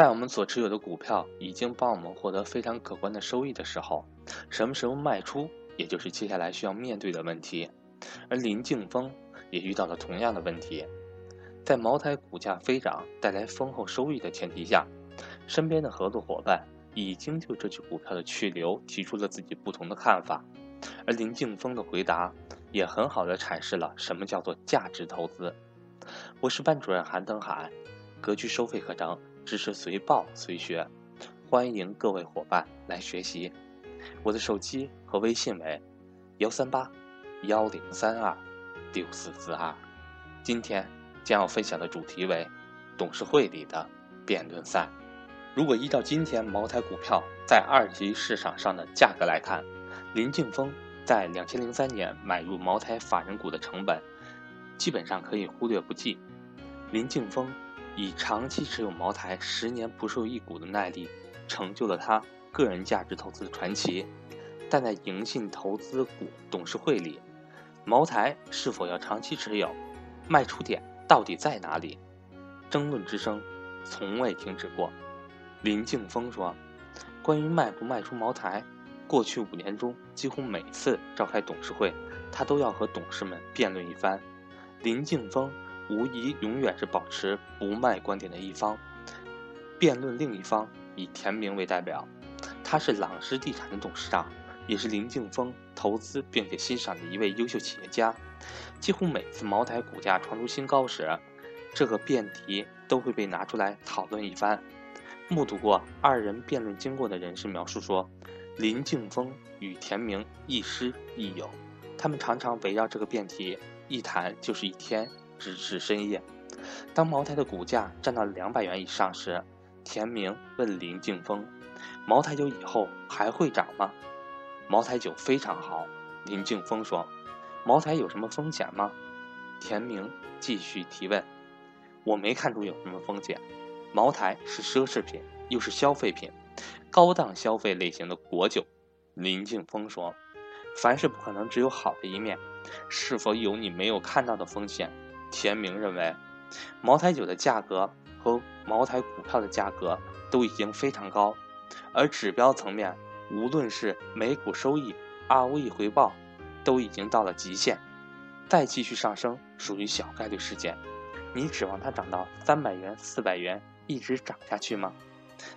在我们所持有的股票已经帮我们获得非常可观的收益的时候，什么时候卖出，也就是接下来需要面对的问题。而林敬峰也遇到了同样的问题，在茅台股价飞涨、带来丰厚收益的前提下，身边的合作伙伴已经就这只股票的去留提出了自己不同的看法。而林敬峰的回答也很好的阐释了什么叫做价值投资。我是班主任韩登海，格局收费课程。知识随报随学，欢迎各位伙伴来学习。我的手机和微信为幺三八幺零三二六四四二。今天将要分享的主题为董事会里的辩论赛。如果依照今天茅台股票在二级市场上的价格来看，林敬峰在两千零三年买入茅台法人股的成本，基本上可以忽略不计。林敬峰。以长期持有茅台十年不售一股的耐力，成就了他个人价值投资的传奇。但在盈信投资股董事会里，茅台是否要长期持有，卖出点到底在哪里？争论之声从未停止过。林敬峰说：“关于卖不卖出茅台，过去五年中几乎每次召开董事会，他都要和董事们辩论一番。”林敬峰。无疑永远是保持不卖观点的一方，辩论另一方以田明为代表，他是朗诗地产的董事长，也是林敬峰投资并且欣赏的一位优秀企业家。几乎每次茅台股价创出新高时，这个辩题都会被拿出来讨论一番。目睹过二人辩论经过的人士描述说，林敬峰与田明亦师亦友，他们常常围绕这个辩题一谈就是一天。直至深夜，当茅台的股价站到两百元以上时，田明问林敬峰：“茅台酒以后还会涨吗？”茅台酒非常好，林敬峰说：“茅台有什么风险吗？”田明继续提问：“我没看出有什么风险。茅台是奢侈品，又是消费品，高档消费类型的果酒。”林敬峰说：“凡事不可能只有好的一面，是否有你没有看到的风险？”田明认为，茅台酒的价格和茅台股票的价格都已经非常高，而指标层面，无论是每股收益、ROE 回报，都已经到了极限，再继续上升属于小概率事件。你指望它涨到三百元、四百元一直涨下去吗？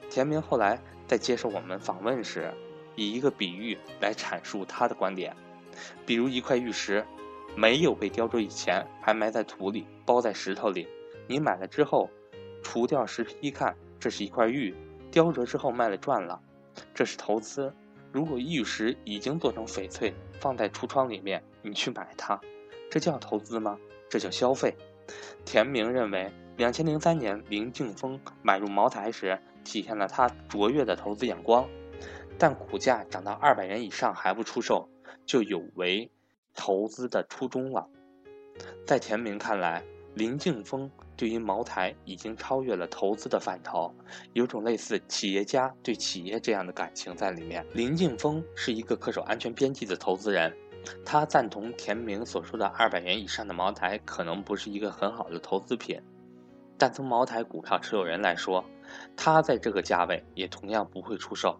田明后来在接受我们访问时，以一个比喻来阐述他的观点，比如一块玉石。没有被雕琢以前，还埋在土里，包在石头里。你买了之后，除掉石皮一看，这是一块玉。雕琢之后卖了赚了，这是投资。如果玉石已经做成翡翠，放在橱窗里面，你去买它，这叫投资吗？这叫消费。田明认为，两千零三年林敬峰买入茅台时，体现了他卓越的投资眼光。但股价涨到二百元以上还不出售，就有违。投资的初衷了，在田明看来，林敬峰对于茅台已经超越了投资的范畴，有种类似企业家对企业这样的感情在里面。林敬峰是一个恪守安全边际的投资人，他赞同田明所说的二百元以上的茅台可能不是一个很好的投资品，但从茅台股票持有人来说，他在这个价位也同样不会出售。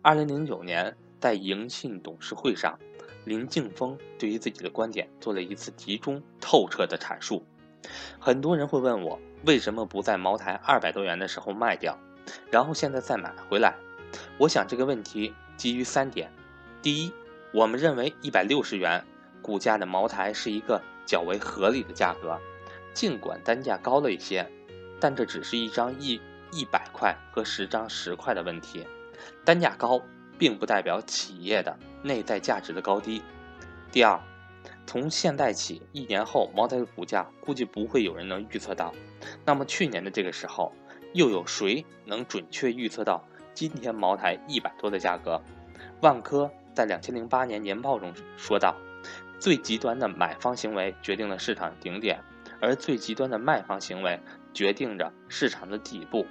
二零零九年在盈信董事会上。林敬峰对于自己的观点做了一次集中透彻的阐述。很多人会问我，为什么不在茅台二百多元的时候卖掉，然后现在再买回来？我想这个问题基于三点：第一，我们认为一百六十元股价的茅台是一个较为合理的价格，尽管单价高了一些，但这只是一张一一百块和十张十块的问题，单价高。并不代表企业的内在价值的高低。第二，从现在起一年后，茅台的股价估计不会有人能预测到。那么去年的这个时候，又有谁能准确预测到今天茅台一百多的价格？万科在两千零八年年报中说道：“最极端的买方行为决定了市场顶点，而最极端的卖方行为决定着市场的底部。”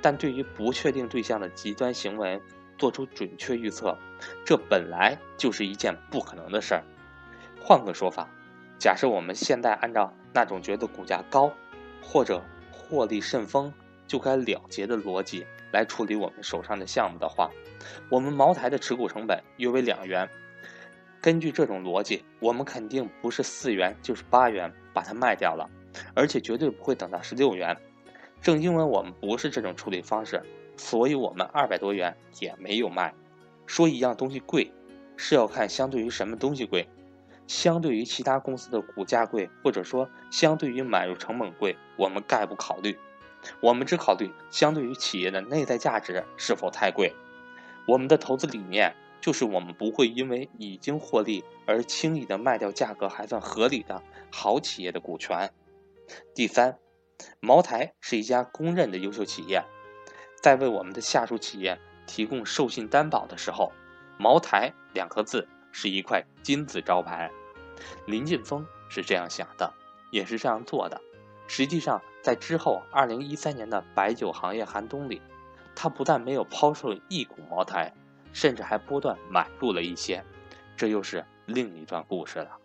但对于不确定对象的极端行为，做出准确预测，这本来就是一件不可能的事儿。换个说法，假设我们现在按照那种觉得股价高或者获利甚丰就该了结的逻辑来处理我们手上的项目的话，我们茅台的持股成本约为两元。根据这种逻辑，我们肯定不是四元就是八元把它卖掉了，而且绝对不会等到十六元。正因为我们不是这种处理方式，所以我们二百多元也没有卖。说一样东西贵，是要看相对于什么东西贵。相对于其他公司的股价贵，或者说相对于买入成本贵，我们概不考虑。我们只考虑相对于企业的内在价值是否太贵。我们的投资理念就是我们不会因为已经获利而轻易的卖掉价格还算合理的好企业的股权。第三。茅台是一家公认的优秀企业，在为我们的下属企业提供授信担保的时候，“茅台”两个字是一块金字招牌。林劲峰是这样想的，也是这样做的。实际上，在之后2013年的白酒行业寒冬里，他不但没有抛售一股茅台，甚至还波段买入了一些，这又是另一段故事了。